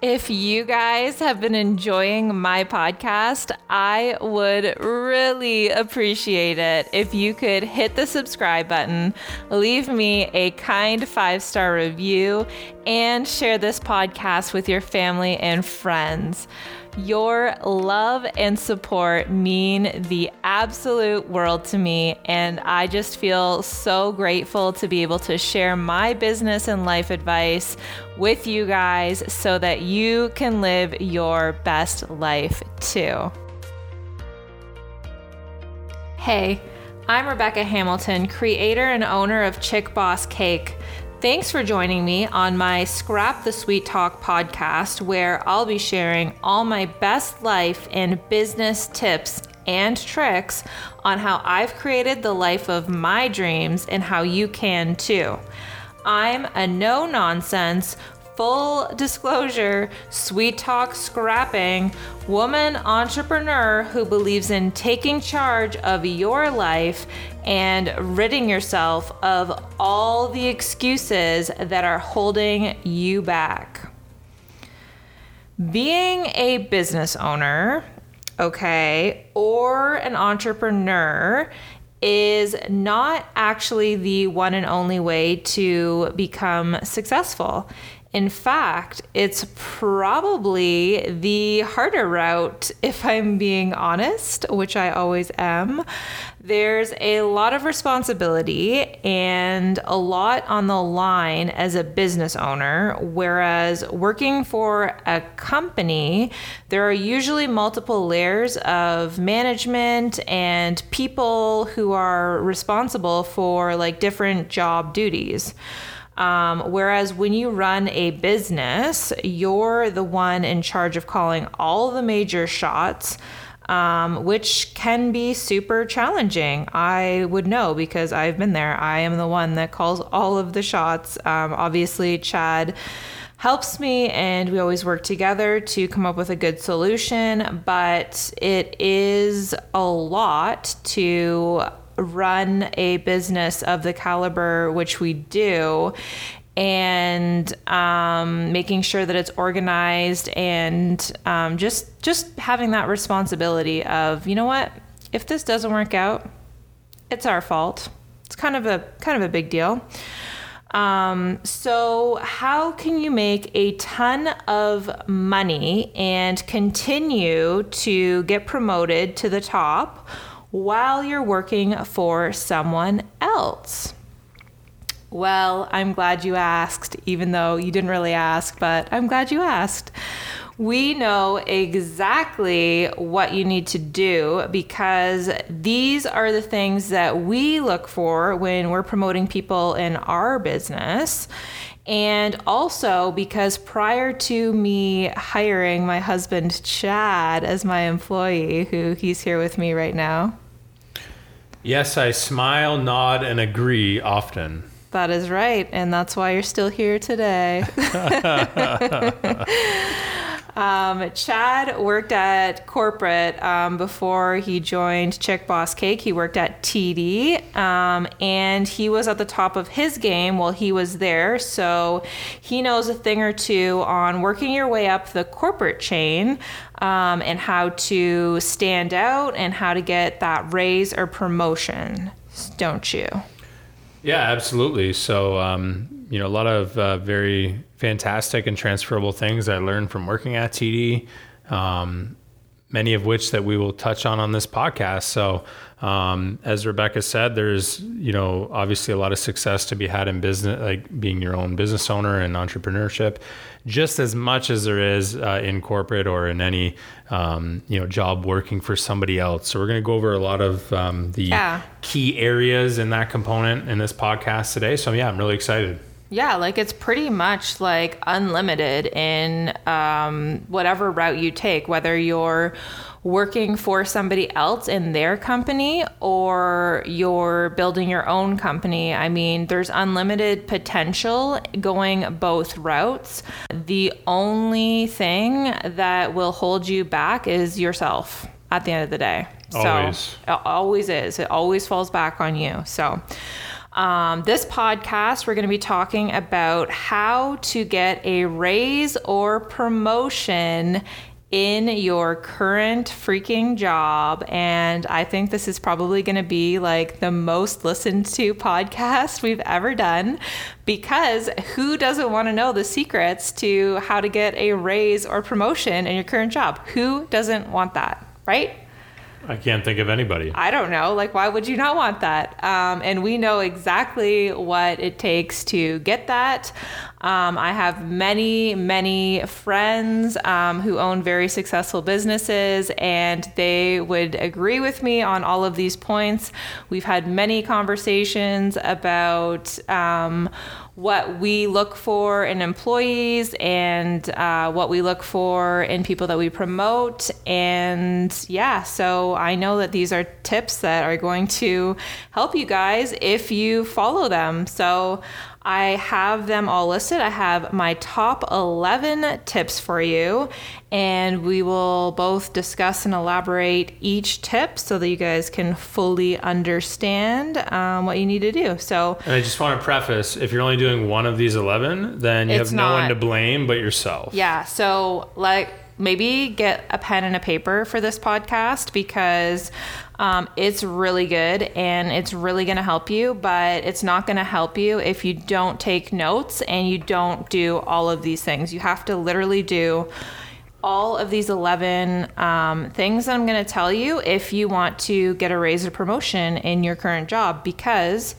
If you guys have been enjoying my podcast, I would really appreciate it if you could hit the subscribe button, leave me a kind five star review, and share this podcast with your family and friends. Your love and support mean the absolute world to me, and I just feel so grateful to be able to share my business and life advice with you guys so that you can live your best life too. Hey, I'm Rebecca Hamilton, creator and owner of Chick Boss Cake. Thanks for joining me on my Scrap the Sweet Talk podcast, where I'll be sharing all my best life and business tips and tricks on how I've created the life of my dreams and how you can too. I'm a no nonsense, full disclosure, sweet talk scrapping woman entrepreneur who believes in taking charge of your life and ridding yourself of all the excuses that are holding you back. Being a business owner, okay, or an entrepreneur is not actually the one and only way to become successful. In fact, it's probably the harder route, if I'm being honest, which I always am. There's a lot of responsibility and a lot on the line as a business owner, whereas working for a company, there are usually multiple layers of management and people who are responsible for like different job duties. Um, whereas when you run a business, you're the one in charge of calling all the major shots. Um, which can be super challenging. I would know because I've been there. I am the one that calls all of the shots. Um, obviously, Chad helps me, and we always work together to come up with a good solution, but it is a lot to run a business of the caliber which we do and um, making sure that it's organized and um, just just having that responsibility of you know what? If this doesn't work out it's our fault. It's kind of a kind of a big deal. Um, so how can you make a ton of money and continue to get promoted to the top while you're working for someone else? Well, I'm glad you asked, even though you didn't really ask, but I'm glad you asked. We know exactly what you need to do because these are the things that we look for when we're promoting people in our business. And also because prior to me hiring my husband Chad as my employee, who he's here with me right now. Yes, I smile, nod, and agree often. That is right. And that's why you're still here today. Um, Chad worked at corporate um, before he joined Chick Boss Cake. He worked at TD um, and he was at the top of his game while he was there. So he knows a thing or two on working your way up the corporate chain um, and how to stand out and how to get that raise or promotion, don't you? Yeah, absolutely. So, um, you know, a lot of uh, very fantastic and transferable things I learned from working at TD. Um, many of which that we will touch on on this podcast. So, um, as Rebecca said, there's you know obviously a lot of success to be had in business, like being your own business owner and entrepreneurship, just as much as there is uh, in corporate or in any um, you know job working for somebody else. So we're going to go over a lot of um, the yeah. key areas in that component in this podcast today. So yeah, I'm really excited. Yeah, like it's pretty much like unlimited in um, whatever route you take, whether you're working for somebody else in their company or you're building your own company. I mean, there's unlimited potential going both routes. The only thing that will hold you back is yourself at the end of the day. Always. So it always is. It always falls back on you. So Um, this podcast, we're going to be talking about how to get a raise or promotion in your current freaking job. And I think this is probably going to be like the most listened to podcast we've ever done because who doesn't want to know the secrets to how to get a raise or promotion in your current job? Who doesn't want that, right? I can't think of anybody. I don't know. Like, why would you not want that? Um, and we know exactly what it takes to get that. Um, I have many, many friends um, who own very successful businesses, and they would agree with me on all of these points. We've had many conversations about um, what we look for in employees and uh, what we look for in people that we promote. And yeah, so I know that these are tips that are going to help you guys if you follow them. So I have them all listed. I have my top 11 tips for you, and we will both discuss and elaborate each tip so that you guys can fully understand um, what you need to do. So, and I just want to preface if you're only doing one of these 11, then you have no not, one to blame but yourself. Yeah. So, like, maybe get a pen and a paper for this podcast because um, it's really good and it's really going to help you, but it's not going to help you if you don't take notes and you don't do all of these things. You have to literally do all of these 11 um, things that I'm going to tell you if you want to get a raise or promotion in your current job because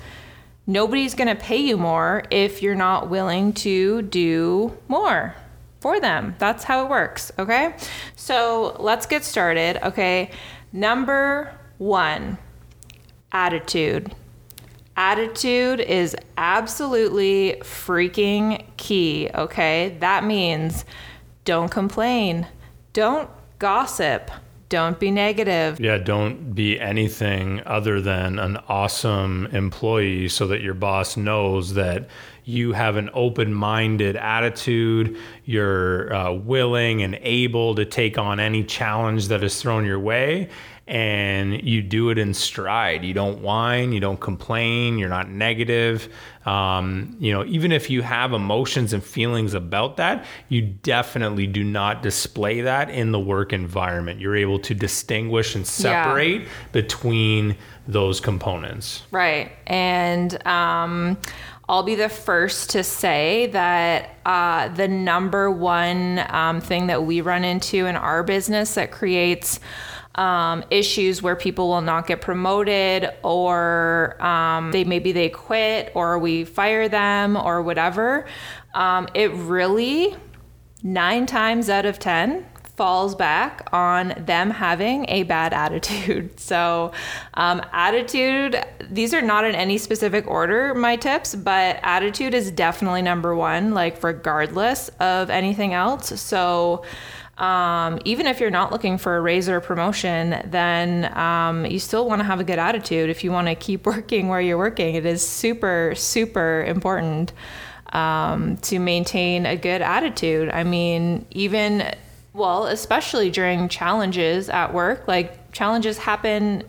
nobody's going to pay you more if you're not willing to do more for them. That's how it works, okay? So let's get started, okay? Number one, attitude. Attitude is absolutely freaking key, okay? That means don't complain, don't gossip, don't be negative. Yeah, don't be anything other than an awesome employee so that your boss knows that you have an open minded attitude, you're uh, willing and able to take on any challenge that is thrown your way, and you do it in stride. You don't whine, you don't complain, you're not negative. Um, you know, even if you have emotions and feelings about that, you definitely do not display that in the work environment. You're able to distinguish and separate yeah. between those components. Right. And, um, I'll be the first to say that uh, the number one um, thing that we run into in our business that creates um, issues where people will not get promoted or um, they maybe they quit or we fire them or whatever. Um, it really nine times out of ten falls back on them having a bad attitude. So, um, attitude, these are not in any specific order, my tips, but attitude is definitely number one, like, regardless of anything else. So, um, even if you're not looking for a raise or a promotion, then um, you still want to have a good attitude. If you want to keep working where you're working, it is super, super important um, to maintain a good attitude. I mean, even well, especially during challenges at work, like challenges happen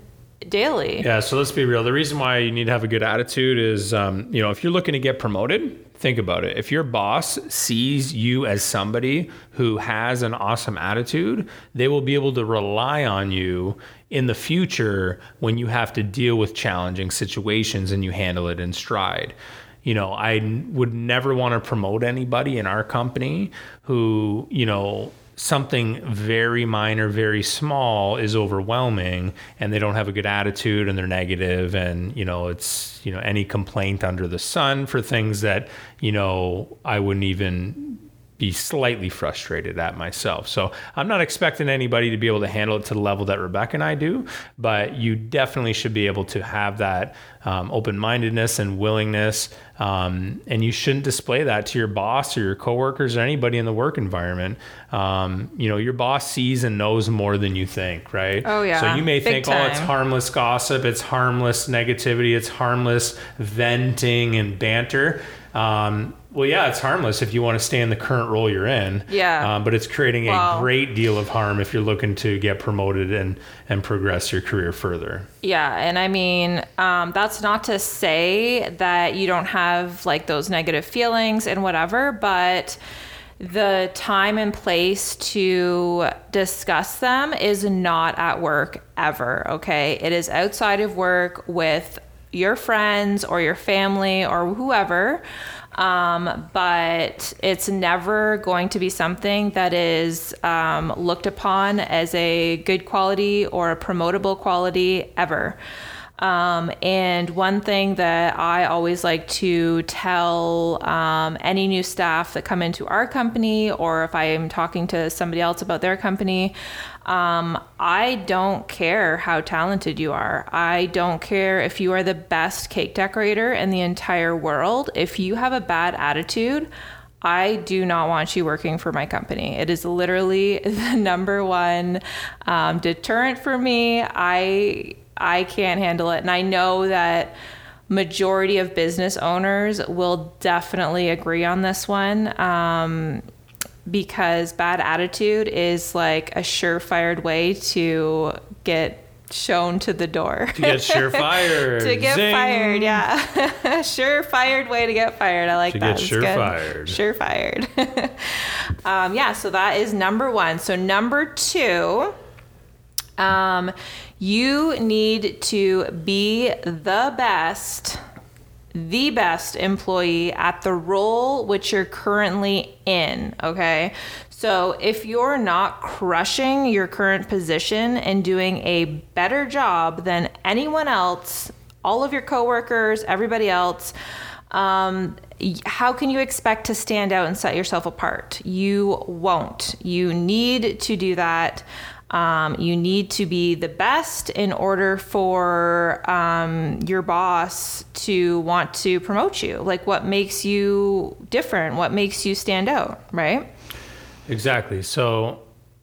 daily. Yeah, so let's be real. The reason why you need to have a good attitude is, um, you know, if you're looking to get promoted, think about it. If your boss sees you as somebody who has an awesome attitude, they will be able to rely on you in the future when you have to deal with challenging situations and you handle it in stride you know, I would never want to promote anybody in our company who, you know, something very minor, very small is overwhelming and they don't have a good attitude and they're negative and you know it's you know any complaint under the sun for things that you know I wouldn't even be slightly frustrated at myself. So I'm not expecting anybody to be able to handle it to the level that Rebecca and I do, but you definitely should be able to have that um, open mindedness and willingness. Um, and you shouldn't display that to your boss or your coworkers or anybody in the work environment. Um, you know, your boss sees and knows more than you think, right? Oh, yeah. So you may Big think, time. oh, it's harmless gossip, it's harmless negativity, it's harmless venting and banter. Um, well, yeah, it's harmless if you want to stay in the current role you're in. Yeah. Um, but it's creating Wow. a great deal of harm if you're looking to get promoted and and progress your career further. Yeah, and I mean, um, that's not to say that you don't have like those negative feelings and whatever, but the time and place to discuss them is not at work ever, okay? It is outside of work with your friends or your family or whoever. Um, but it's never going to be something that is um, looked upon as a good quality or a promotable quality ever. Um, and one thing that I always like to tell um, any new staff that come into our company, or if I am talking to somebody else about their company, um, I don't care how talented you are. I don't care if you are the best cake decorator in the entire world. If you have a bad attitude, I do not want you working for my company. It is literally the number one um, deterrent for me. I I can't handle it, and I know that majority of business owners will definitely agree on this one. Um, because bad attitude is like a surefire way to get shown to the door. To get surefire. to get Zing. fired, yeah. Surefired way to get fired. I like To that. get It's good. Sure fired. um, yeah, so that is number one. So number two, um, you need to be the best, the best employee at the role which you're currently in. Okay. So if you're not crushing your current position and doing a better job than anyone else, all of your coworkers, everybody else, um, how can you expect to stand out and set yourself apart? You won't. You need to do that. Um, you need to be the best in order for um, your boss to want to promote you. Like, what makes you different? What makes you stand out, right? Exactly. So,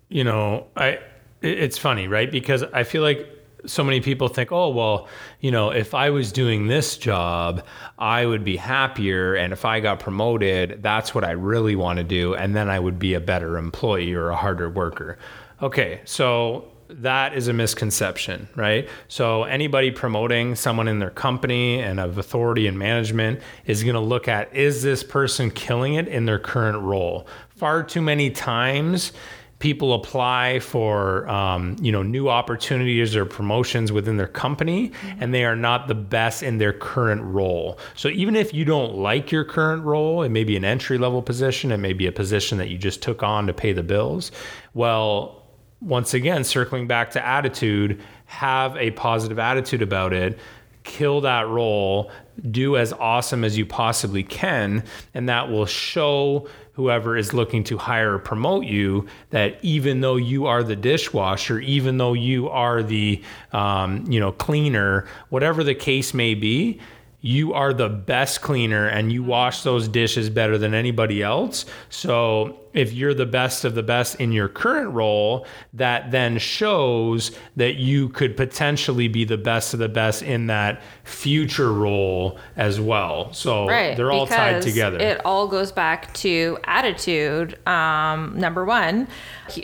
you know, I it's funny, right? Because I feel like so many people think, "Oh, well, you know, if I was doing this job, I would be happier and if I got promoted, that's what I really want to do and then I would be a better employee or a harder worker." Okay, so that is a misconception, right? So anybody promoting someone in their company and of authority and management is going to look at is this person killing it in their current role? Far too many times people apply for um, you know new opportunities or promotions within their company and they are not the best in their current role so even if you don't like your current role it may be an entry level position it may be a position that you just took on to pay the bills well once again, circling back to attitude, have a positive attitude about it, kill that role, do as awesome as you possibly can, and that will show whoever is looking to hire or promote you that even though you are the dishwasher, even though you are the um, you know cleaner, whatever the case may be, you are the best cleaner and you wash those dishes better than anybody else. So if you're the best of the best in your current role, that then shows that you could potentially be the best of the best in that future role as well. So right they're all tied together. it all goes back to attitude um, number one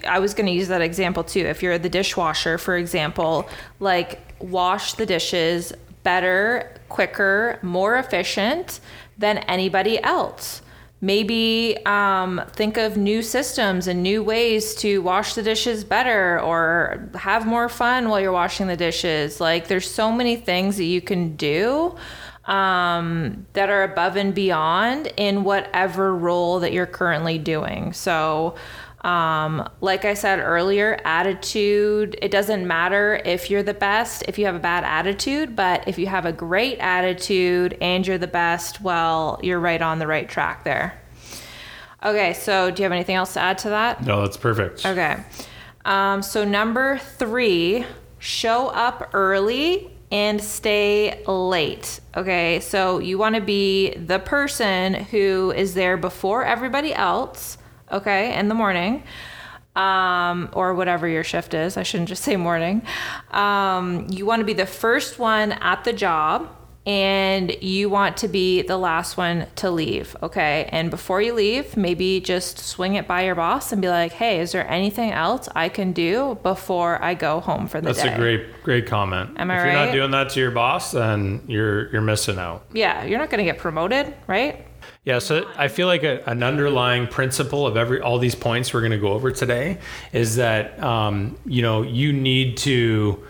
i was going to use that example too if you're the dishwasher for example like wash the dishes better quicker more efficient than anybody else maybe um, think of new systems and new ways to wash the dishes better or have more fun while you're washing the dishes like there's so many things that you can do um, that are above and beyond in whatever role that you're currently doing. So, um, like I said earlier, attitude, it doesn't matter if you're the best, if you have a bad attitude, but if you have a great attitude and you're the best, well, you're right on the right track there. Okay, so do you have anything else to add to that? no, that's perfect. Okay. Um, so number three, show up early and stay late. Okay. So you want to be the person who is there before everybody else. Okay. In the morning. Um, or whatever your shift is. I shouldn't just say morning. Um, you want to be the first one at the job. and you want to be the last one to leave, okay? And before you leave, maybe just swing it by your boss and be like, "Hey, is there anything else I can do before I go home for the That's day?" That's a great, great comment. Am I if you're not doing that to your boss, then you're you're missing out. Yeah, you're not going to get promoted, right? Yeah, so I feel like a, an underlying principle of every all these points we're going to go over today is that um, you know you need to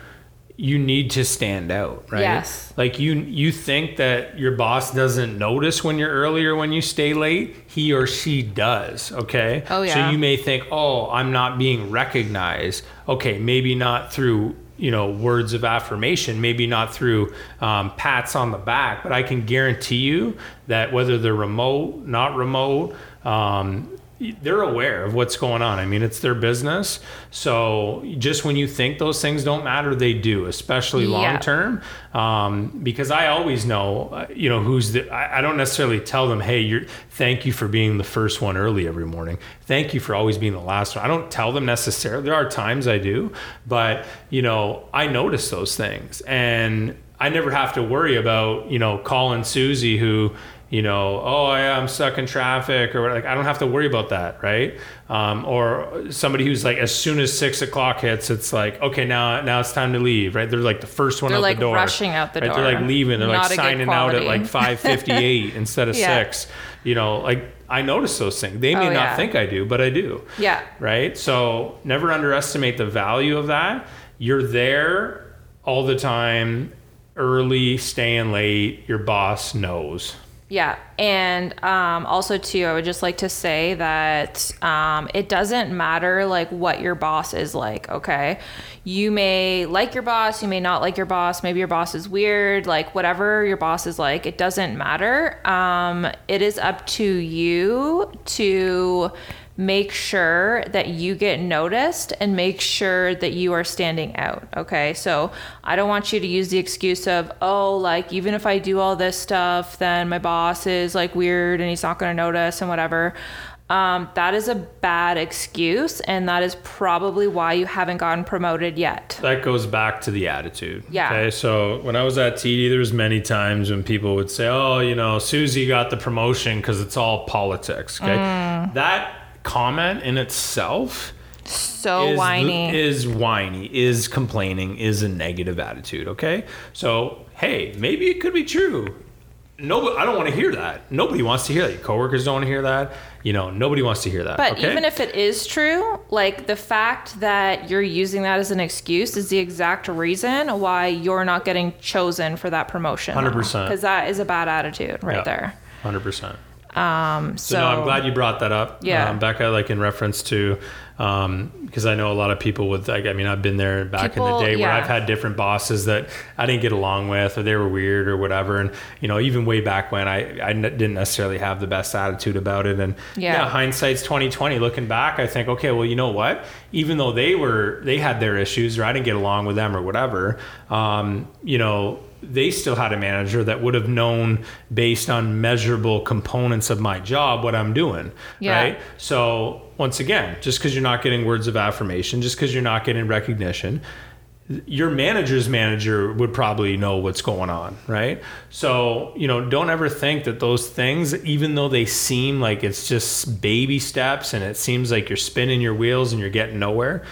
you need to stand out, right? Yes. Like you you think that your boss doesn't notice when you're early or when you stay late, he or she does, okay? Oh, yeah. So you may think, "Oh, I'm not being recognized." Okay, maybe not through you know words of affirmation maybe not through um, pats on the back but i can guarantee you that whether they're remote not remote um, they're aware of what's going on. I mean it's their business. So just when you think those things don't matter they do especially long Yeah. term. Um, because i always know uh, you know who's the I, I don't necessarily tell them hey you're thank you for being the first one early every morning. Thank you for always being the last one. I don't tell them necessarily. There are times i do but you know i notice those things. And i never have to worry about you know calling susie who you know, oh yeah, I'm stuck in traffic, or like I don't have to worry about that, right? Um, or somebody who's like, as soon as six o'clock hits, it's like, okay, now now it's time to leave, right? They're like the first one They're, out like, the door, rushing out the right? They're like leaving, they're Not like signing out at like five fifty eight instead of Yeah. six. You know, like I notice those things. They may Oh, not yeah. think I do, but I do Yeah. right? So never underestimate the value of that. You're there all the time, early, staying late. Your boss knows. Yeah, and um, also too, I would just like to say that um, it doesn't matter like what your boss is like. Okay, you may like your boss, you may not like your boss. Maybe your boss is weird. Like whatever your boss is like, it doesn't matter. Um, it is up to you to make sure that you get noticed and make sure that you are standing out. Okay. So I don't want you to use the excuse of, oh, like, even if I do all this stuff, then my boss is like weird and he's not going to notice and whatever. Um, that is a bad excuse. And that is probably why you haven't gotten promoted yet. That goes back to the attitude. Yeah. Okay. So when I was at TD, there was many times when people would say, "Oh, you know, Susie got the promotion because it's all politics." Okay. Mm. That comment in itself So is, whiny. is whiny, is complaining, is a negative attitude. Okay, so hey, maybe it could be true. No, I don't want to hear that. Nobody wants to hear that. Your coworkers don't want to hear that. You know, nobody wants to hear that. But okay? even if it is true, like the fact that you're using that as an excuse is the exact reason why you're not getting chosen for that promotion. 100%. Because that is a bad attitude right Yeah. there. hundred percent. Um, so, So, no, I'm glad you brought that up, Yeah. um, Becca. Like in reference to, because I know a lot of people with, like, I mean, I've been there back in the day where yeah. I've had different bosses that I didn't get along with, or they were weird, or whatever. And you know, even way back when, I I n- didn't necessarily have the best attitude about it. And Yeah. yeah, hindsight's 2020. Looking back, I think, okay, well, you know what? Even though they were, they had their issues, or I didn't get along with them, or whatever. Um, you know they still had a manager that would have known based on measurable components of my job what I'm doing. Yeah. Right. So once again, just because you're not getting words of affirmation, just because you're not getting recognition, your manager's manager would probably know what's going on, right? So, you know, don't ever think that those things, even though they seem like it's just baby steps and it seems like you're spinning your wheels and you're getting nowhere,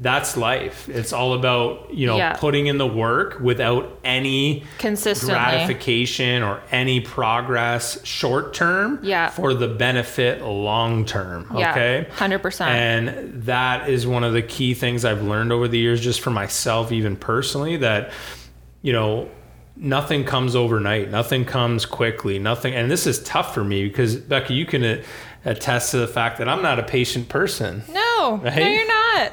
that's life. It's all about, you know, Yeah. putting in the work without any Consistently. gratification or any progress short term Yeah. for the benefit long term. Yeah, Okay. 100%. And that is one of the key things I've learned over the years, just for myself, even personally, that, you know, nothing comes overnight, nothing comes quickly, nothing. And this is tough for me because, Becky, you can attest to the fact that I'm not a patient person. no, no, you're not.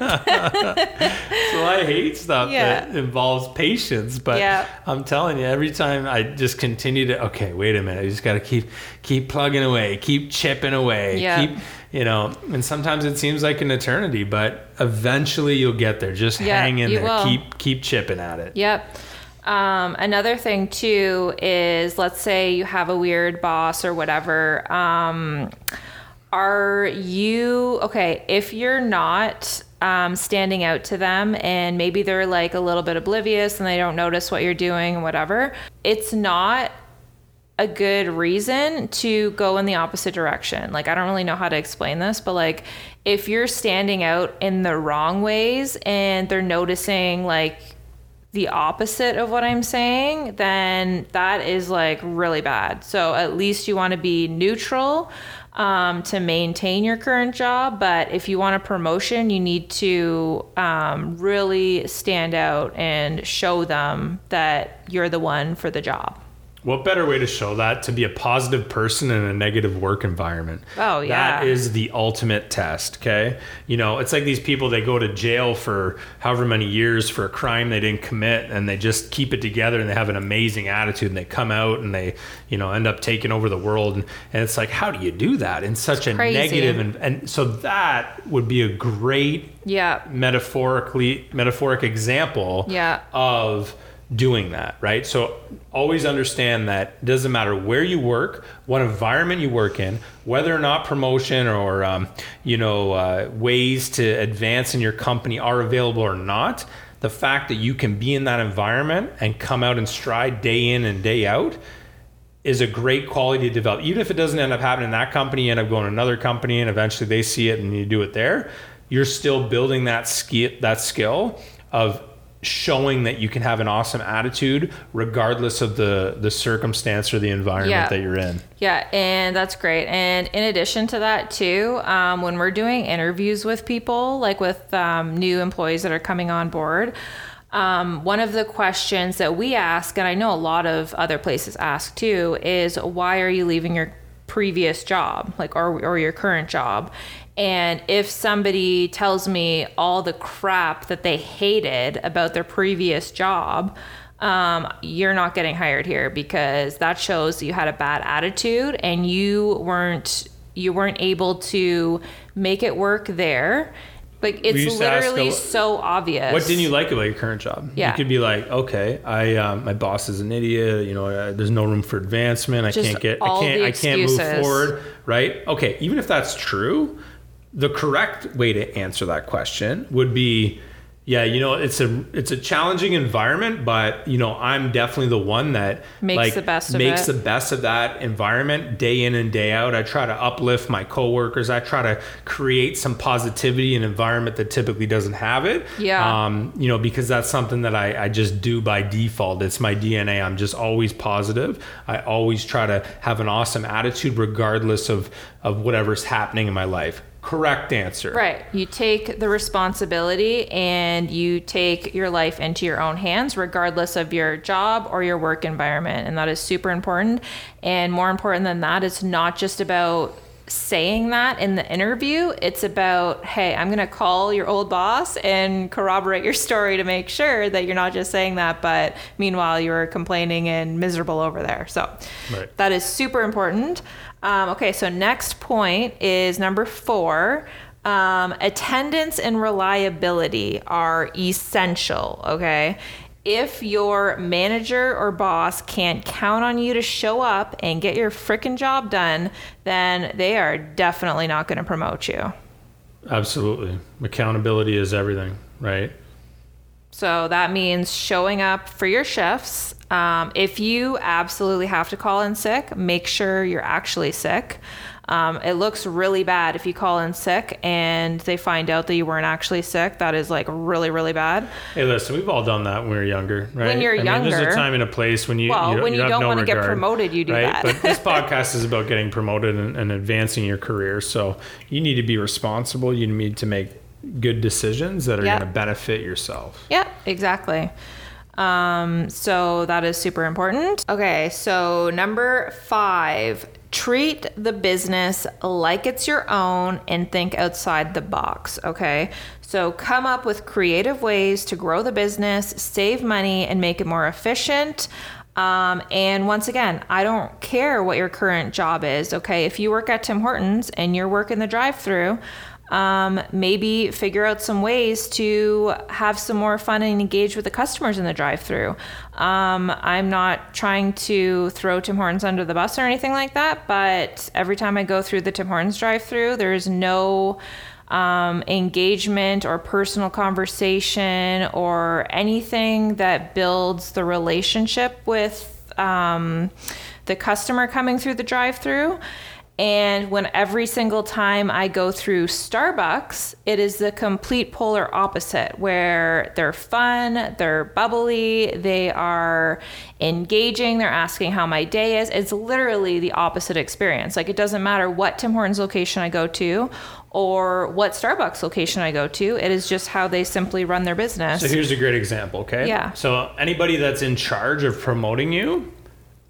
So I hate stuff Yeah. that involves patience. But Yeah. I'm telling you, every time I just continue to okay, wait a minute, I just got to keep keep plugging away, keep chipping away, Yeah. keep you know. And sometimes it seems like an eternity, but eventually you'll get there. Just hang in there, will. keep keep chipping at it. Yep. Um, another thing too is let's say you have a weird boss or whatever. Um, are you okay? If you're not um, standing out to them and maybe they're like a little bit oblivious and they don't notice what you're doing and whatever, it's not a good reason to go in the opposite direction. Like, I don't really know how to explain this, but like, if you're standing out in the wrong ways and they're noticing like the opposite of what I'm saying, then that is like really bad. So, at least you want to be neutral um, to maintain your current job. But if you want a promotion, you need to um, really stand out and show them that you're the one for the job. What better way to show that to be a positive person in a negative work environment? Oh, yeah. That is the ultimate test, okay? You know, it's like these people they go to jail for however many years for a crime they didn't commit and they just keep it together and they have an amazing attitude and they come out and they, you know, end up taking over the world and, and it's like how do you do that in such a crazy. negative and and so that would be a great Yeah. metaphorically metaphoric example Yeah. of doing that right so always understand that it doesn't matter where you work what environment you work in whether or not promotion or um, you know uh, ways to advance in your company are available or not the fact that you can be in that environment and come out and stride day in and day out is a great quality to develop. Even if it doesn't end up happening in that company, you end up going to another company and eventually they see it and you do it there, you're still building that skill that skill of showing that you can have an awesome attitude regardless of the the circumstance or the environment Yeah. that you're in. Yeah, and that's great. And in addition to that, too, um, when we're doing interviews with people, like with um, new employees that are coming on board, um, one of the questions that we ask, and I know a lot of other places ask too, is why are you leaving your previous job, like or or your current job? And if somebody tells me all the crap that they hated about their previous job, um, you're not getting hired here because that shows you had a bad attitude and you weren't you weren't able to make it work there. Like it's to ask literally so obvious. What didn't you like about your current job? Yeah. You could be like, okay, I um, my boss is an idiot. You know, uh, there's no room for advancement. I Just can't get, I can't, I can't move forward. Right? Okay. Even if that's true, the correct way to answer that question would be, yeah, you know, it's a it's a challenging environment, but you know, I'm definitely the one that Makes like, the best of makes it. the best of that environment day in and day out. I try to uplift my coworkers. I try to create some positivity in an environment that typically doesn't have it. Yeah. Um, you know, because that's something that I, I just do by default. It's my DNA. I'm just always positive. I always try to have an awesome attitude regardless of, of whatever's happening in my life. Correct answer. Right. You take the responsibility and you take your life into your own hands, regardless of your job or your work environment. And that is super important. And more important than that, it's not just about saying that in the interview. It's about, hey, I'm going to call your old boss and corroborate your story to make sure that you're not just saying that, but meanwhile, you're complaining and miserable over there. So Right. that is super important. Um, okay, so next point is number four. Um, attendance and reliability are essential. Okay. If your manager or boss can't count on you to show up and get your freaking job done, then they are definitely not going to promote you. Absolutely. Accountability is everything, right? So that means showing up for your shifts. Um, if you absolutely have to call in sick, make sure you're actually sick. Um, it looks really bad if you call in sick and they find out that you weren't actually sick. That is like really, really bad. Hey, listen, we've all done that when we were younger, right? When you're I mean, there's a time and a place when you, Well, you when you have don't no wanna get promoted, you do right? that. but this podcast is about getting promoted and, and advancing your career. So you need to be responsible. You need to make good decisions that are Yeah. going to benefit yourself. Yeah, exactly. Um, so that is super important. Okay, so number five, treat the business like it's your own and think outside the box. Okay, so come up with creative ways to grow the business, save money, and make it more efficient. Um, and once again, I don't care what your current job is. Okay, if you work at Tim Hortons and you're working the drive-through, um, maybe figure out some ways to have some more fun and engage with the customers in the drive-through. Um, I'm not trying to throw Tim Hortons under the bus or anything like that, but every time I go through the Tim Hortons drive-through, there's no um, engagement or personal conversation or anything that builds the relationship with um, the customer coming through the drive-through. And when every single time I go through Starbucks, it is the complete polar opposite where they're fun, they're bubbly, they are engaging, they're asking how my day is. It's literally the opposite experience. Like it doesn't matter what Tim Hortons location I go to or what Starbucks location I go to, it is just how they simply run their business. So here's a great example, okay? Yeah. So anybody that's in charge of promoting you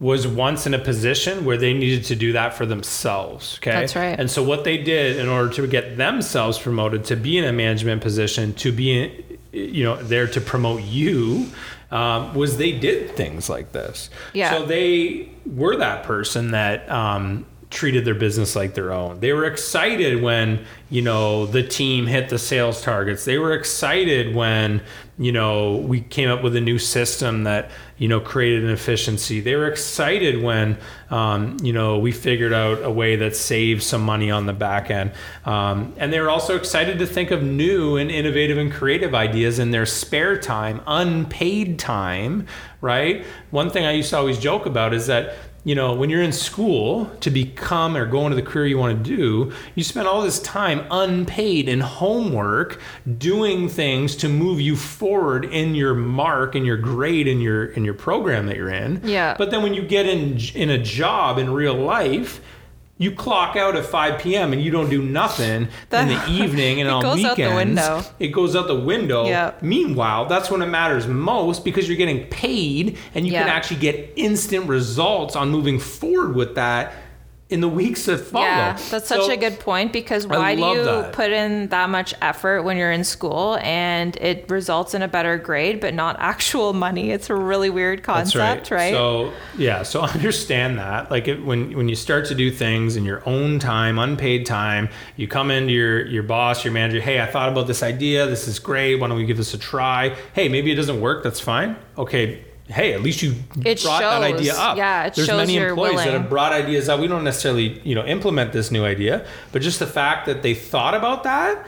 was once in a position where they needed to do that for themselves. Okay. That's right. And so what they did in order to get themselves promoted to be in a management position, to be, you know, there to promote you, um, was they did things like this. Yeah. So they were that person that um, treated their business like their own. They were excited when, you know, the team hit the sales targets. They were excited when, you know, we came up with a new system that, you know, created an efficiency. They were excited when, um, you know, we figured out a way that saved some money on the back end. Um, and they were also excited to think of new and innovative and creative ideas in their spare time, unpaid time, right? One thing I used to always joke about is that you know, when you're in school to become or go into the career you want to do, you spend all this time unpaid in homework doing things to move you forward in your mark and your grade in your in your program that you're in. Yeah. But then when you get in in a job in real life, you clock out at 5 p.m. and you don't do nothing That- in the evening and It on goes weekends. out the window. It goes out the window. Yeah. Meanwhile, that's when it matters most because you're getting paid and you can actually get instant results on moving forward with that in the weeks that follow. Yeah, that's such So- a good point because why do you that. put in that much effort when you're in school and it results in a better grade but not actual money? It's a really weird concept, right? So yeah, so understand that. Like it, when when you start to do things in your own time, unpaid time, you come into your your boss, your manager. Hey, I thought about this idea. This is great. Why don't we give this a try? Hey, maybe it doesn't work. That's fine. Okay. Hey, at least you It brought that idea up. Yeah, it There's shows many employees that have brought ideas up. We don't necessarily, you know, implement this new idea, but just the fact that they thought about that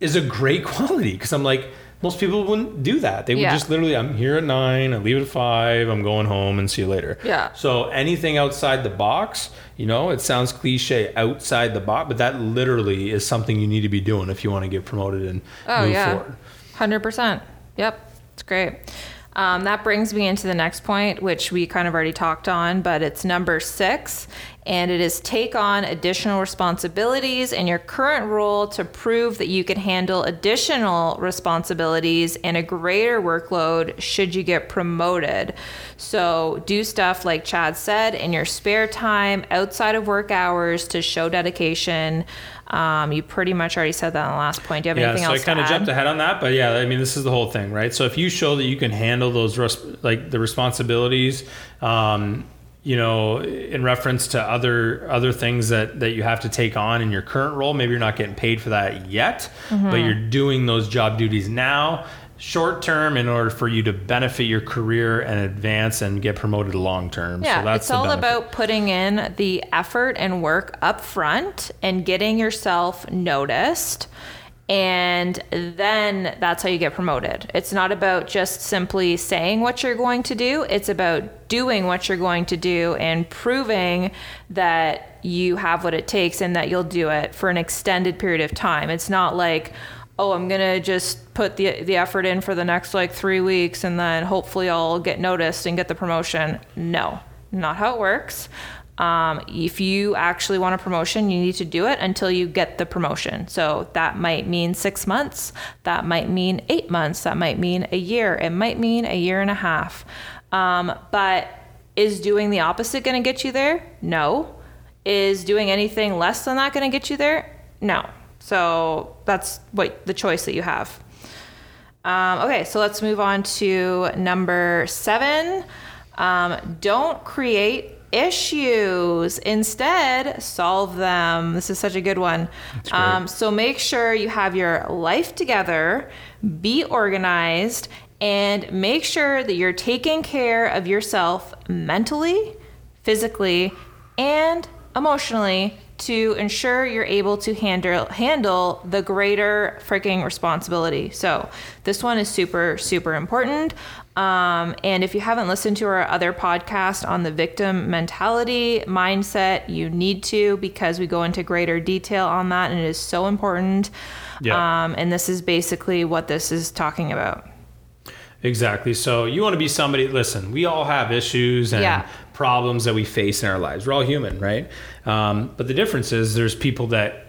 is a great quality. Because I'm like, most people wouldn't do that. They would Yeah. just literally, I'm here at nine, I leave at five, I'm going home, and see you later. Yeah. So anything outside the box, you know, it sounds cliche outside the box, but that literally is something you need to be doing if you want to get promoted and Oh move yeah, forward. hundred percent. Yep, it's great. Um, that brings me into the next point, which we kind of already talked on, but it's number six, and it is take on additional responsibilities in your current role to prove that you can handle additional responsibilities and a greater workload should you get promoted. So do stuff like Chad said in your spare time outside of work hours to show dedication. Um, you pretty much already said that on the last point. Do you have Yeah, anything so I kind of jumped ahead on that, but yeah, I mean, this is the whole thing, right? So if you show that you can handle those res- like the responsibilities, um, you know, in reference to other other things that that you have to take on in your current role, maybe you're not getting paid for that yet, Mm-hmm. but you're doing those job duties now. Short term, in order for you to benefit your career and advance and get promoted long term. Yeah, so that's it's all about putting in the effort and work up front and getting yourself noticed. And then that's how you get promoted. It's not about just simply saying what you're going to do, it's about doing what you're going to do and proving that you have what it takes and that you'll do it for an extended period of time. It's not like, oh, I'm gonna just put the the effort in for the next like three weeks and then hopefully I'll get noticed and get the promotion. No, not how it works. Um, if you actually want a promotion, you need to do it until you get the promotion. So that might mean six months, that might mean eight months, that might mean a year, it might mean a year and a half. Um, but is doing the opposite going to get you there? No. Is doing anything less than that going to get you there? No. So that's what the choice that you have. Um, okay, so let's move on to number seven. Um, don't create issues. Instead, solve them. This is such a good one. Um, so make sure you have your life together, be organized, and make sure that you're taking care of yourself mentally, physically, and emotionally to ensure you're able to handle handle the greater freaking responsibility. So this one is super super important. Um, and if you haven't listened to our other podcast on the victim mentality mindset, you need to because we go into greater detail on that, and it is so important. Yeah. Um, and this is basically what this is talking about. Exactly. So you want to be somebody. Listen, we all have issues and Yeah. problems that we face in our lives. We're all human, right? Um, but the difference is there's people that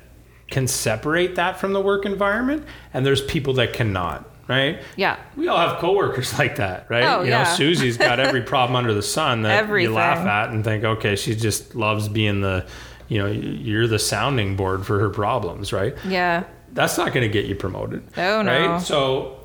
can separate that from the work environment, and there's people that cannot. Right? Yeah. We all have coworkers like that, right? Oh, you yeah. know, Susie's got every problem under the sun that Everything. you laugh at and think, okay, she just loves being the, you know, you're the sounding board for her problems, right? Yeah. that's not going to get you promoted. Oh, no. Right? So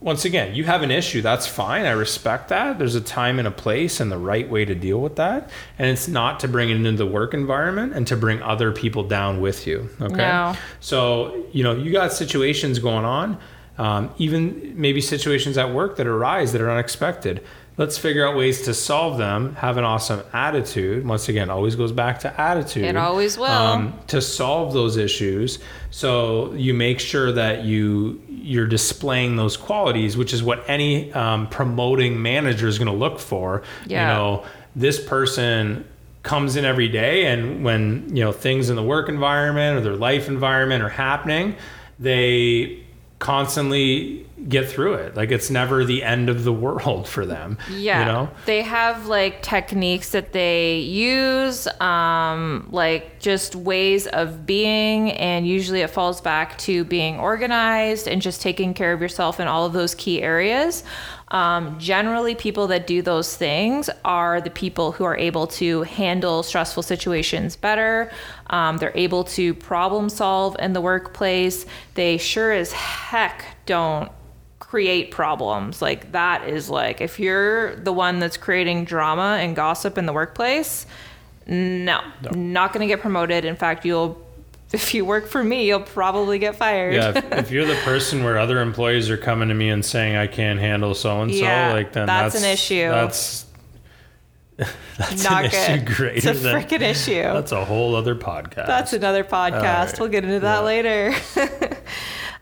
once again, you have an issue. That's fine. I respect that. There's a time and a place and the right way to deal with that. And it's not to bring it into the work environment and to bring other people down with you. Okay. No. So, you know, you got situations going on, um, even maybe situations at work that arise that are unexpected. Let's figure out ways to solve them. Have an awesome attitude. Once again, always goes back to attitude. It always will. Um, to solve those issues. So you make sure that you you're displaying those qualities, which is what any um, promoting manager is going to look for. Yeah. You know, this person comes in every day, and when you know things in the work environment or their life environment are happening, they constantly get through it. Like it's never the end of the world for them. Yeah. You know? They have like techniques that they use, um, like just ways of being, and usually it falls back to being organized and just taking care of yourself in all of those key areas. Um, generally, people that do those things are the people who are able to handle stressful situations better. Um, they're able to problem solve in the workplace. They sure as heck don't create problems. Like that is like if you're the one that's creating drama and gossip in the workplace, no, not going to get promoted. In fact, you'll if you work for me, you'll probably get fired. Yeah, if, if you're the person where other employees are coming to me and saying I can't handle so and so, like then that's that's, an issue. That's that's not an good. issue greater it's a than freaking issue. that's a whole other podcast. That's another podcast. right. We'll get into that Yeah. later.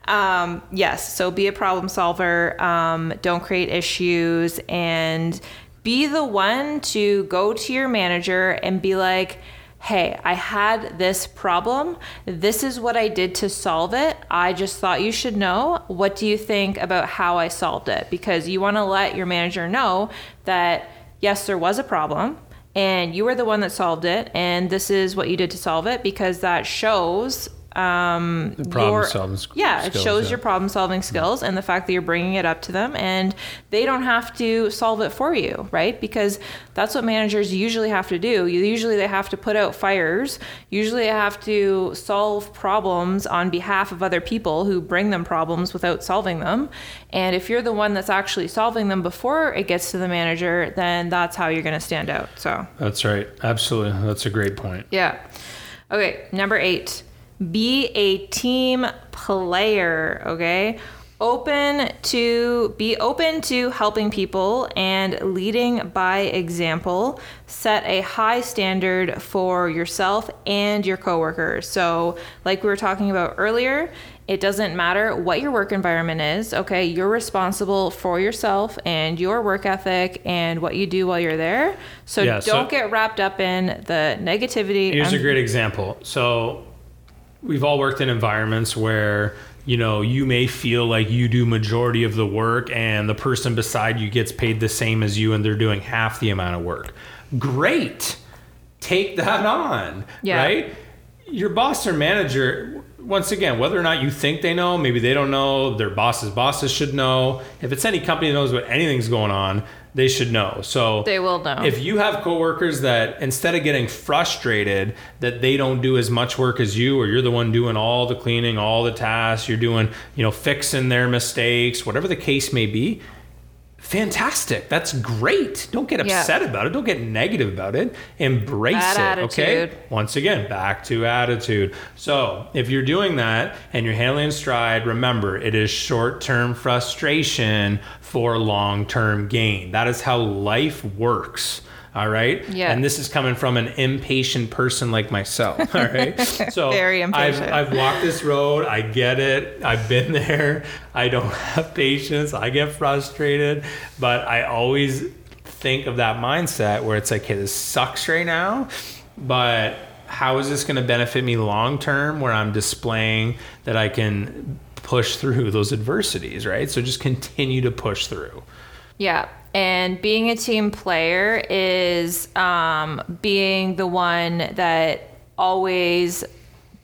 Um, yes, so be a problem solver. Um, don't create issues and be the one to go to your manager and be like, hey, I had this problem. This is what I did to solve it. I just thought you should know. What do you think about how I solved it? Because you want to let your manager know that, yes, there was a problem and you were the one that solved it and this is what you did to solve it because that shows um problem your- solving sk- yeah it shows yeah. your problem solving skills and the fact that you're bringing it up to them and they don't have to solve it for you right because that's what managers usually have to do You- usually they have to put out fires usually they have to solve problems on behalf of other people who bring them problems without solving them and if you're the one that's actually solving them before it gets to the manager then that's how you're going to stand out so That's right. Absolutely. That's a great point. yeah. Okay, number eight. Be a team player, okay? Open to be open to helping people and leading by example. Set a high standard for yourself and your coworkers. So, like we were talking about earlier, it doesn't matter what your work environment is, okay? You're responsible for yourself and your work ethic and what you do while you're there. So, Yeah, don't get wrapped up in the negativity. Here's a great example. So we've all worked in environments where you know you may feel like you do majority of the work and the person beside you gets paid the same as you and they're doing half the amount of work. Great. Take that on. Yeah. Right? Your boss or manager once again, whether or not you think they know, maybe they don't know, their bosses' bosses should know. If it's any company that knows what anything's going on, they should know. So They will know. If you have coworkers that instead of getting frustrated that they don't do as much work as you, or you're the one doing all the cleaning, all the tasks, you're doing, you know, fixing their mistakes, whatever the case may be, fantastic. That's great. Don't get Yeah. upset about it. Don't get negative about it. Embrace Bad it. Okay. Once again, back to attitude. So if you're doing that and you're handling stride, remember it is short term frustration for long term gain. That is how life works. All right. Yeah. And this is coming from an impatient person like myself. All right. So Very impatient. I've, I've walked this road. I get it. I've been there. I don't have patience. I get frustrated, but I always think of that mindset where it's like, hey, this sucks right now, but how is this going to benefit me long term where I'm displaying that I can push through those adversities, right? So just continue to push through. Yeah. And being a team player is um, being the one that always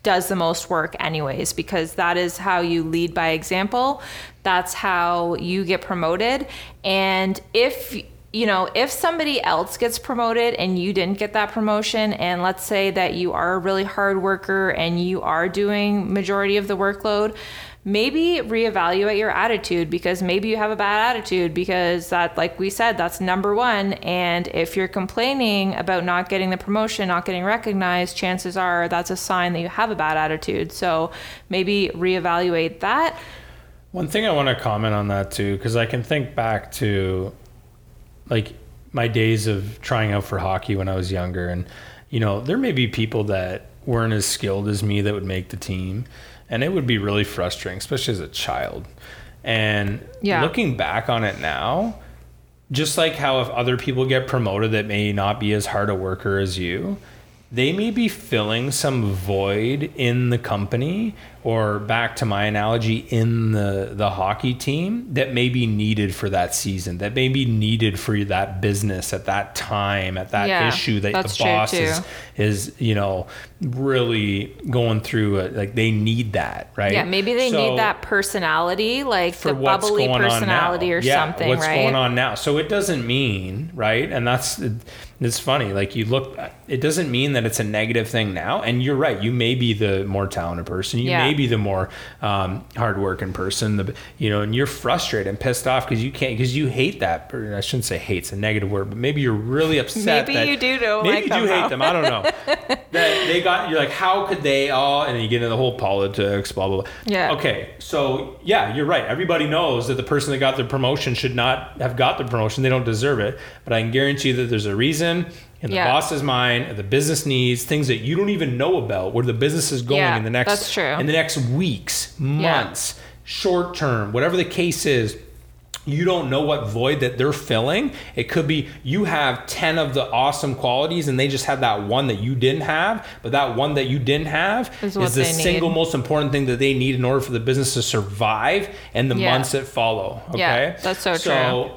does the most work, anyways, because that is how you lead by example. That's how you get promoted. And if you know, if somebody else gets promoted and you didn't get that promotion, and let's say that you are a really hard worker and you are doing majority of the workload, maybe reevaluate your attitude because maybe you have a bad attitude because that like we said that's number 1 and if you're complaining about not getting the promotion not getting recognized chances are that's a sign that you have a bad attitude so maybe reevaluate that One thing I want to comment on that too, because I can think back to like my days of trying out for hockey when I was younger. And, you know, there may be people that weren't as skilled as me that would make the team. And it would be really frustrating, especially as a child. And Yeah. looking back on it now, just like how if other people get promoted that may not be as hard a worker as you, they may be filling some void in the company or back to my analogy in the the hockey team that may be needed for that season that may be needed for that business at that time at that Yeah, issue that the boss is is you know really going through it. Like they need that right? Yeah maybe they So- need that personality like for the what's bubbly going personality on now. or yeah, something what's right? going on now. So it doesn't mean right? And that's it's funny like you look it doesn't mean that it's a negative thing now and you're right you may be the more talented person you Yeah. may be the more um, hardworking person the you know and you're frustrated and pissed off because you can't because you hate that I shouldn't say hate's a negative word but maybe you're really upset Maybe that- you do don't maybe like you them, do hate them I don't know that they got you're like how could they all and then you get into the whole politics blah blah blah Yeah. okay so yeah you're right everybody knows that the person that got the promotion should not have got the promotion they don't deserve it but i can guarantee you that there's a reason in the Yeah. boss's mind the business needs things that you don't even know about where the business is going Yeah, in the next that's true. in the next weeks months short term whatever the case is you don't know what void that they're filling. It could be you have 10 of the awesome qualities and they just have that one that you didn't have, but that one that you didn't have Is is, the they need. single most important thing that they need in order for the business to survive and the Yeah. months that follow. Okay. Yeah, that's so true. So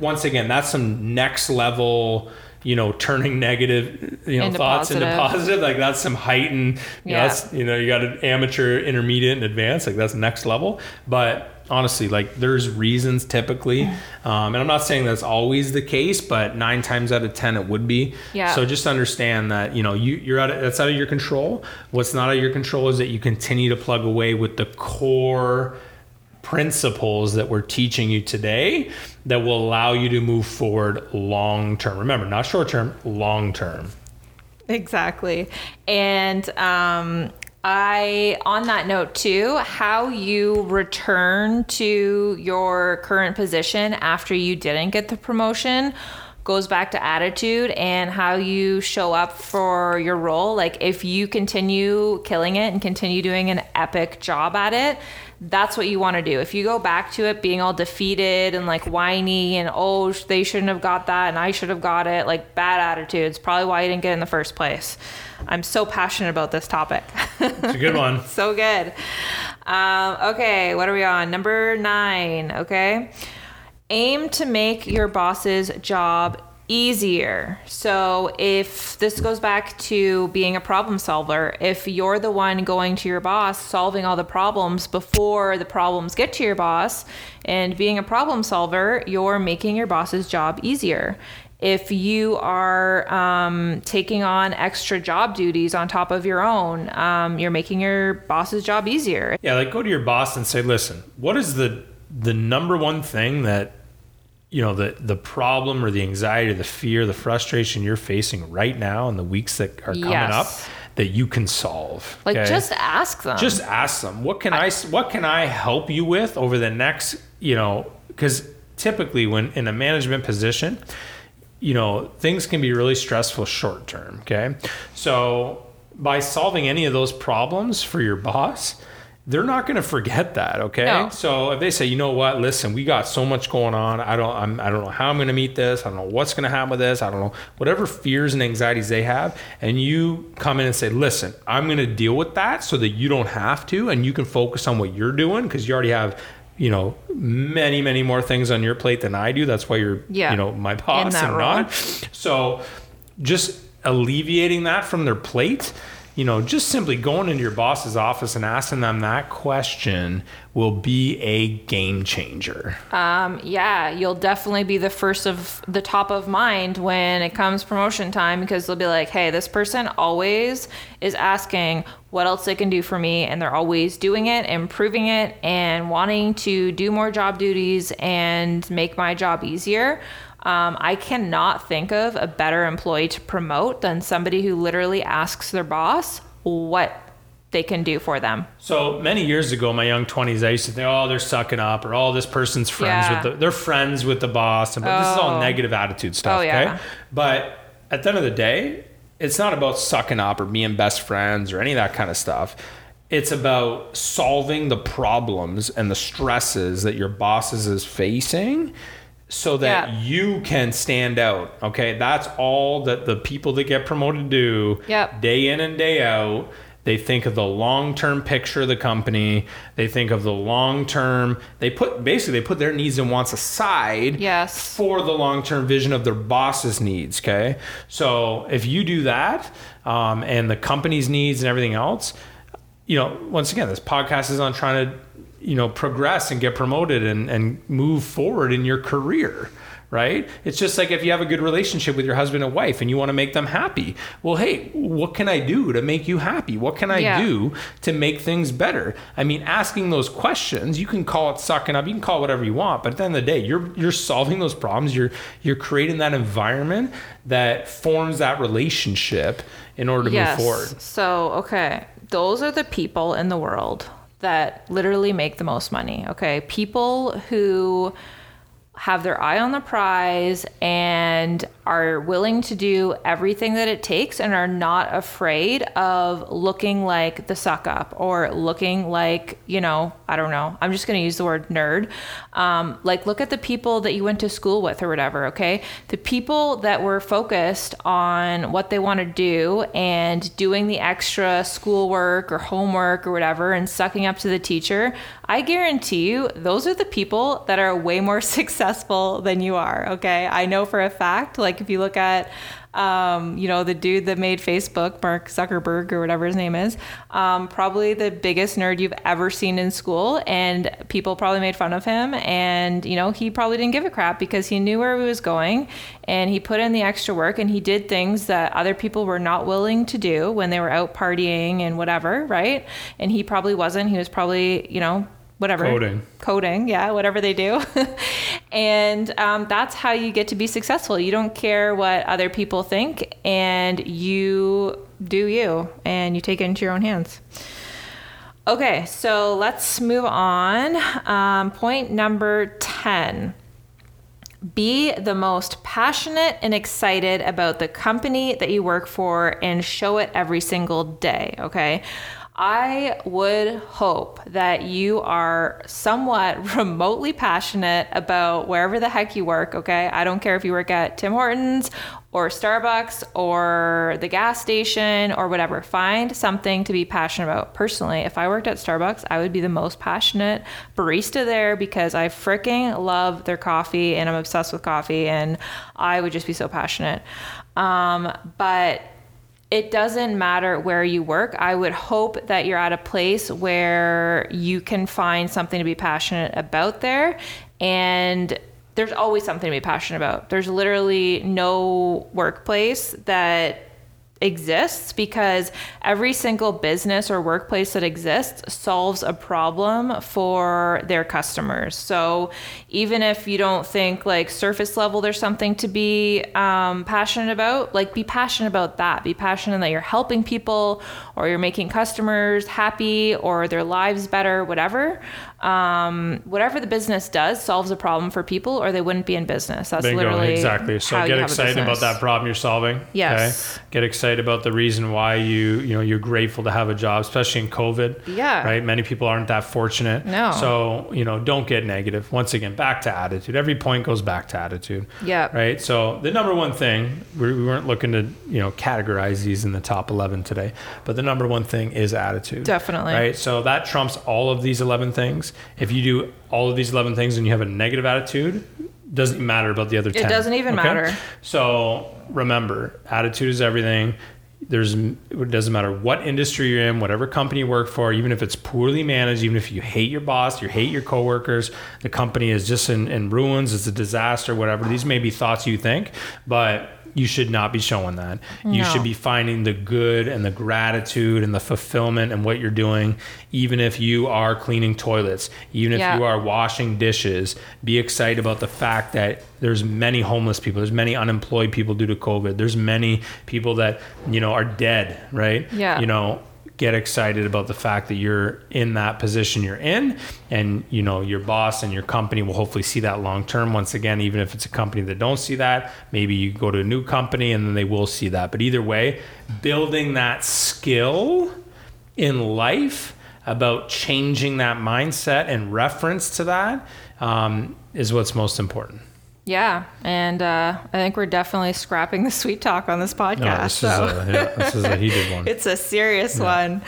once again, that's some next level, you know, turning negative, you know, Into thoughts into positive. positive. Like that's some heightened, you know, Yeah. that's, you know, you got an amateur, intermediate, and advanced. Like that's next level. But honestly, like there's reasons typically, um, and I'm not saying that's always the case, but nine times out of ten it would be. Yeah. So just understand that you know you you're out of, that's out of your control. What's not out of your control is that you continue to plug away with the core principles that we're teaching you today that will allow you to move forward long term. Remember, not short term, long term. Exactly. And um, I, on that note too, how you return to your current position after you didn't get the promotion goes back to attitude and how you show up for your role. Like if you continue killing it and continue doing an epic job at it, that's what you want to do. If you go back to it being all defeated and like whiny and oh they shouldn't have got that and I should have got it, like bad attitudes, probably why you didn't get in the first place. I'm so passionate about this topic. It's a good one. so good. Um, okay, what are we on? Number nine. Okay. Aim to make your boss's job easier. So, if this goes back to being a problem solver, if you're the one going to your boss, solving all the problems before the problems get to your boss, and being a problem solver, you're making your boss's job easier if you are um, taking on extra job duties on top of your own, um, you're making your boss's job easier. Yeah, like go to your boss and say, "Listen, what is the the number one thing that you know the the problem or the anxiety, the fear, the frustration you're facing right now in the weeks that are coming Yes. up that you can solve. Like okay? just ask them. just ask them what can I, what can I help you with over the next you know because typically when in a management position you know things can be really stressful short term okay so by solving any of those problems for your boss they're not going to forget that okay? No. so if they say you know what? Listen we got so much going on. I don't I'm, i don't know how i'm going to meet this. I don't know what's going to happen with this. I don't know whatever fears and anxieties they have and you come in and say listen i'm going to deal with that so that you don't have to and you can focus on what you're doing because you already have you know many many more things on your plate than i do. That's why you're Yeah. you know my boss and role. not. So just alleviating that from their plate you know just simply going into your boss's office and asking them that question will be a game changer Um, yeah, you'll definitely be the first of the top of mind when it comes promotion time because they'll be like, hey, this person always is asking what else they can do for me, and they're always doing it, improving it, and wanting to do more job duties and make my job easier. Um, I cannot think of a better employee to promote than somebody who literally asks their boss what they can do for them. So many years ago, my young twenties, I used to think, "Oh, they're sucking up," or "Oh, this person's friends Yeah. with the they're friends with the boss," but this is all Oh. negative attitude stuff. Oh, yeah. Okay, but at the end of the day, it's not about sucking up or being best friends or any of that kind of stuff. It's about solving the problems and the stresses that your bosses is facing so that Yeah. you can stand out. Okay. That's all that the people that get promoted do Yep. day in and day out. They think of the long term picture of the company. They think of the long term. They put basically they put their needs and wants aside Yes. for the long term vision of their boss's needs. Okay, so if you do that um, and the company's needs and everything else, you know, once again, this podcast is on trying to you know progress and get promoted and and move forward in your career right? It's just like if you have a good relationship with your husband and wife and you want to make them happy. Well, hey, what can I do to make you happy? What can I Yeah. do to make things better? I mean, asking those questions, you can call it sucking up, you can call it whatever you want, but at the end of the day, you're you're solving those problems. You're you're creating that environment that forms that relationship in order to move forward. So, okay, those are the people in the world that literally make the most money. Okay, people who have their eye on the prize and are willing to do everything that it takes and are not afraid of looking like the suck up or looking like, you know, I don't know. I'm just going to use the word nerd. Um, like, look at the people that you went to school with or whatever, okay? The people that were focused on what they want to do and doing the extra schoolwork or homework or whatever and sucking up to the teacher, I guarantee you those are the people that are way more successful than you are, okay? I know for a fact, like if you look at um, you know, the dude that made Facebook, Mark Zuckerberg or whatever his name is, um, probably the biggest nerd you've ever seen in school. And people probably made fun of him. And, you know, he probably didn't give a crap because he knew where he was going and he put in the extra work and he did things that other people were not willing to do when they were out partying and whatever, right? And he probably wasn't. He was probably, you know, whatever. Coding. coding yeah whatever they do. And um, that's how you get to be successful. You don't care what other people think and you do you and you take it into your own hands. Okay so let's move on. Um, point number 10 be the most passionate and excited about the company that you work for and show it every single day, okay? I would hope that you are somewhat remotely passionate about wherever the heck you work, okay? I don't care if you work at Tim Hortons or Starbucks or the gas station or whatever. Find something to be passionate about. Personally, if I worked at Starbucks, I would be the most passionate barista there because I freaking love their coffee and I'm obsessed with coffee and I would just be so passionate. Um, but it doesn't matter where you work. I would hope that you're at a place where you can find something to be passionate about there. And there's always something to be passionate about. There's literally no workplace that exists because every single business or workplace that exists solves a problem for their customers. So even if you don't think like surface level there's something to be um, passionate about, like be passionate about that. Be passionate that you're helping people or you're making customers happy or their lives better, whatever. Um, whatever the business does solves a problem for people or they wouldn't be in business. That's Bingo, literally exactly. So get excited about that problem you're solving. Yes. Okay? Get excited about the reason why you you know you're grateful to have a job, especially in COVID. Yeah. Right. Many people aren't that fortunate. No. So you know, don't get negative. Once again, back to attitude. Every point goes back to attitude. Yeah. Right. So the number one thing we we weren't looking to you know categorize these in the top eleven today, but the number one thing is attitude. Definitely. Right. So that trumps all of these eleven things. If you do all of these eleven things and you have a negative attitude, doesn't matter about the other ten. It doesn't even matter. So remember, attitude is everything. There's it doesn't matter what industry you're in, whatever company you work for, even if it's poorly managed, even if you hate your boss, you hate your coworkers, the company is just in, in ruins, it's a disaster, whatever. These may be thoughts you think, but you should not be showing that. You should be finding the good and the gratitude and the fulfillment in what you're doing, even if you are cleaning toilets, even if Yeah. you are washing dishes. Be excited about the fact that there's many homeless people, there's many unemployed people due to COVID, there's many people that you know are dead, right? Yeah. You know, get excited about the fact that you're in that position you're in. And you know your boss and your company will hopefully see that long term. Once again even if it's a company that don't see that maybe you go to a new company and then they will see that. But either way building that skill in life about changing that mindset and reference to that um, is what's most important Yeah, and uh, I think we're definitely scrapping the sweet talk on this podcast. no, this, so. is a, yeah, this is a heated one it's a serious one.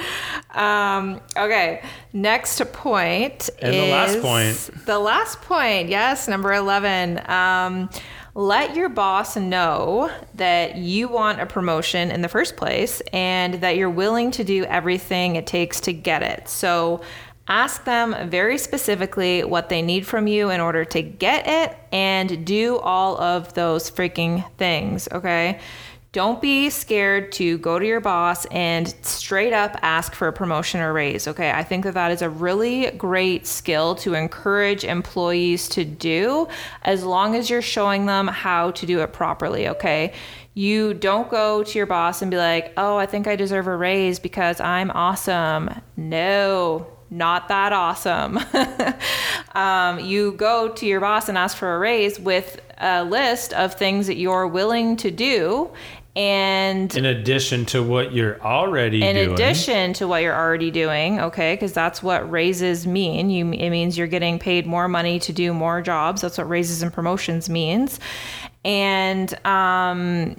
Um, okay, next point. And the last point. The last point, yes, number 11. Um, let your boss know that you want a promotion in the first place and that you're willing to do everything it takes to get it. So ask them very specifically what they need from you in order to get it and do all of those freaking things, okay? Don't be scared to go to your boss and straight up ask for a promotion or raise. Okay. I think that that is a really great skill to encourage employees to do as long as you're showing them how to do it properly. Okay. You don't go to your boss and be like, oh, I think I deserve a raise because I'm awesome. No, not that awesome. um, you go to your boss and ask for a raise with a list of things that you're willing to do. And in addition to what you're already in doing addition to what you're already doing, okay, because that's what raises mean. You it means you're getting paid more money to do more jobs. That's what raises and promotions means. And um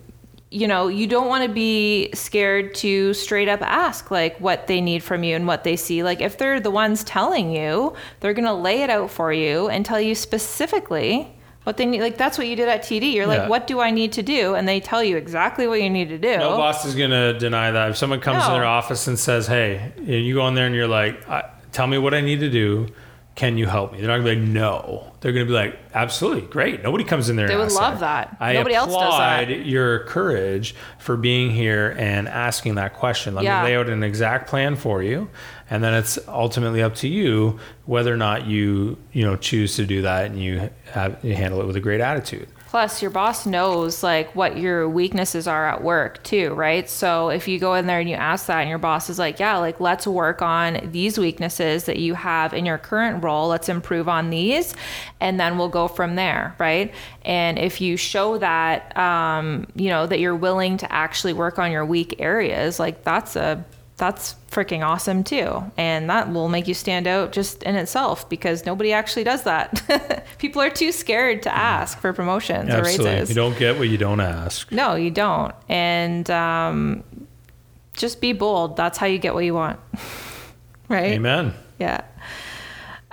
you know, you don't want to be scared to straight up ask like what they need from you and what they see. Like if they're the ones telling you, they're going to lay it out for you and tell you specifically what they need. Like that's what you did at TD. You're like, what do I need to do? And they tell you exactly what you need to do. No boss is going to deny that. If someone comes No. in their office and says, "Hey," you go in there and you're like, "Tell me what I need to do. Can you help me?" They're not going to be like, "No." They're going to be like, "Absolutely, great." Nobody comes in there. They and would love that. I Nobody else does applaud that. your courage for being here and asking that question. Let Yeah. me lay out an exact plan for you, and then it's ultimately up to you whether or not you you know choose to do that and you have you handle it with a great attitude. Plus, your boss knows like what your weaknesses are at work too, right? So if you go in there and you ask that, and your boss is like, "Yeah, like let's work on these weaknesses that you have in your current role. Let's improve on these, and then we'll go from there, right?" And if you show that, um, you know, that you're willing to actually work on your weak areas, like that's a that's freaking awesome too. And that will make you stand out just in itself because nobody actually does that. People are too scared to ask for promotions or Absolutely, raises. you don't get what you don't ask. no, you don't. And um, just be bold. That's how you get what you want. right? Amen. Yeah.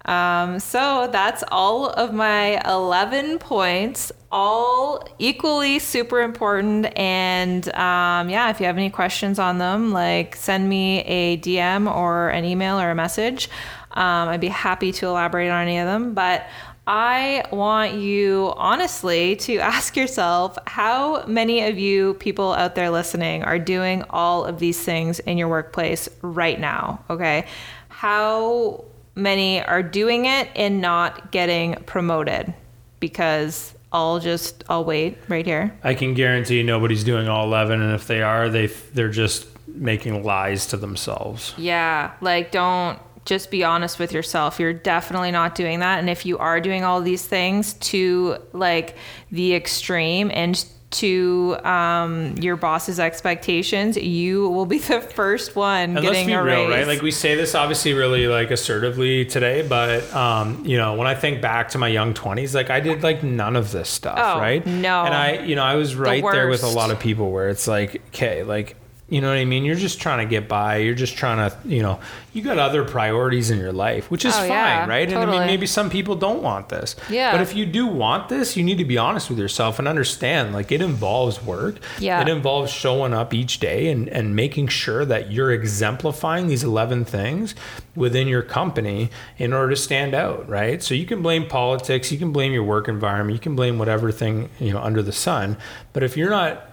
Um, so that's all of my 11 points, all equally super important. And um, yeah, if you have any questions on them, like send me a DM or an email or a message. Um, I'd be happy to elaborate on any of them. But I want you honestly to ask yourself how many of you people out there listening are doing all of these things in your workplace right now, okay? How many are doing it and not getting promoted? Because I'll just I'll wait right here. I can guarantee nobody's doing all 11 and if they are, they they're just making lies to themselves. Yeah, like don't just be honest with yourself. You're definitely not doing that. And if you are doing all these things to like the extreme and to um, your boss's expectations, you will be the first one and getting let's be a real, raise. right? Like we say this obviously really like assertively today, but um, you know, when I think back to my young twenties, like I did like none of this stuff, Oh, right? no. And I, you know, I was right there with a lot of people where it's like, okay, like you know what I mean? You're just trying to get by. You're just trying to, you know, you got other priorities in your life, which is Oh, fine, yeah, right? And I mean, maybe some people don't want this. Yeah. But if you do want this, you need to be honest with yourself and understand like it involves work. Yeah. It involves showing up each day and, and making sure that you're exemplifying these 11 things within your company in order to stand out, right? So you can blame politics, you can blame your work environment, you can blame whatever thing, you know, under the sun. But if you're not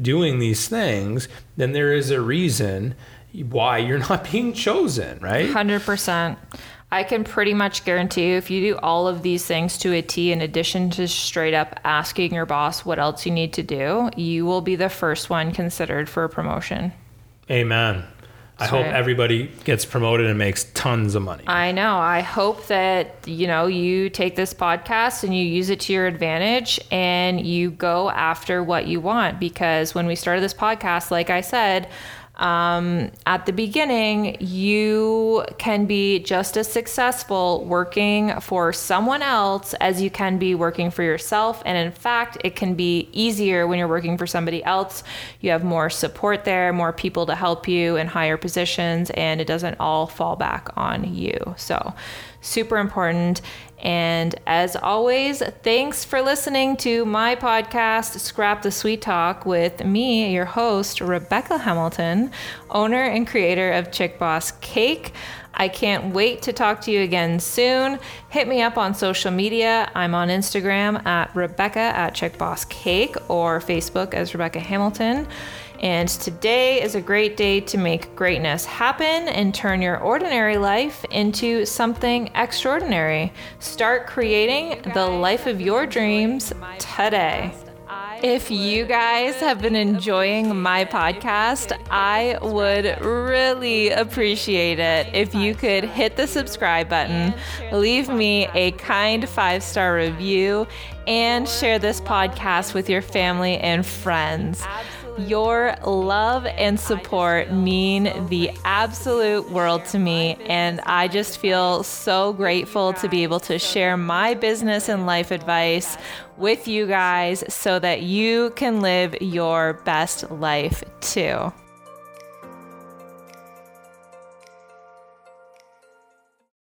doing these things, then there is a reason why you're not being chosen, right? 100%. I can pretty much guarantee you if you do all of these things to a T, in addition to straight up asking your boss what else you need to do, you will be the first one considered for a promotion. Amen. I hope right. everybody gets promoted and makes tons of money. I know. I hope that, you know, you take this podcast and you use it to your advantage and you go after what you want. Because when we started this podcast, like I said, um, at the beginning, you can be just as successful working for someone else as you can be working for yourself. And in fact, it can be easier when you're working for somebody else. You have more support there, more people to help you in higher positions, and it doesn't all fall back on you. So, super important. And as always, thanks for listening to my podcast, Scrap the Sweet Talk, with me, your host, Rebecca Hamilton, owner and creator of Chick Boss Cake. I can't wait to talk to you again soon. Hit me up on social media. I'm on Instagram at Rebecca at Chick Boss Cake or Facebook as Rebecca Hamilton. And today is a great day to make greatness happen and turn your ordinary life into something extraordinary. Start creating the life of your dreams today. If you guys have been enjoying my podcast, I would really appreciate it if you could hit the subscribe button, leave me a kind five star review, and share this podcast with your family and friends. Your love and support mean the absolute world to me, and I just feel so grateful to be able to share my business and life advice with you guys so that you can live your best life too.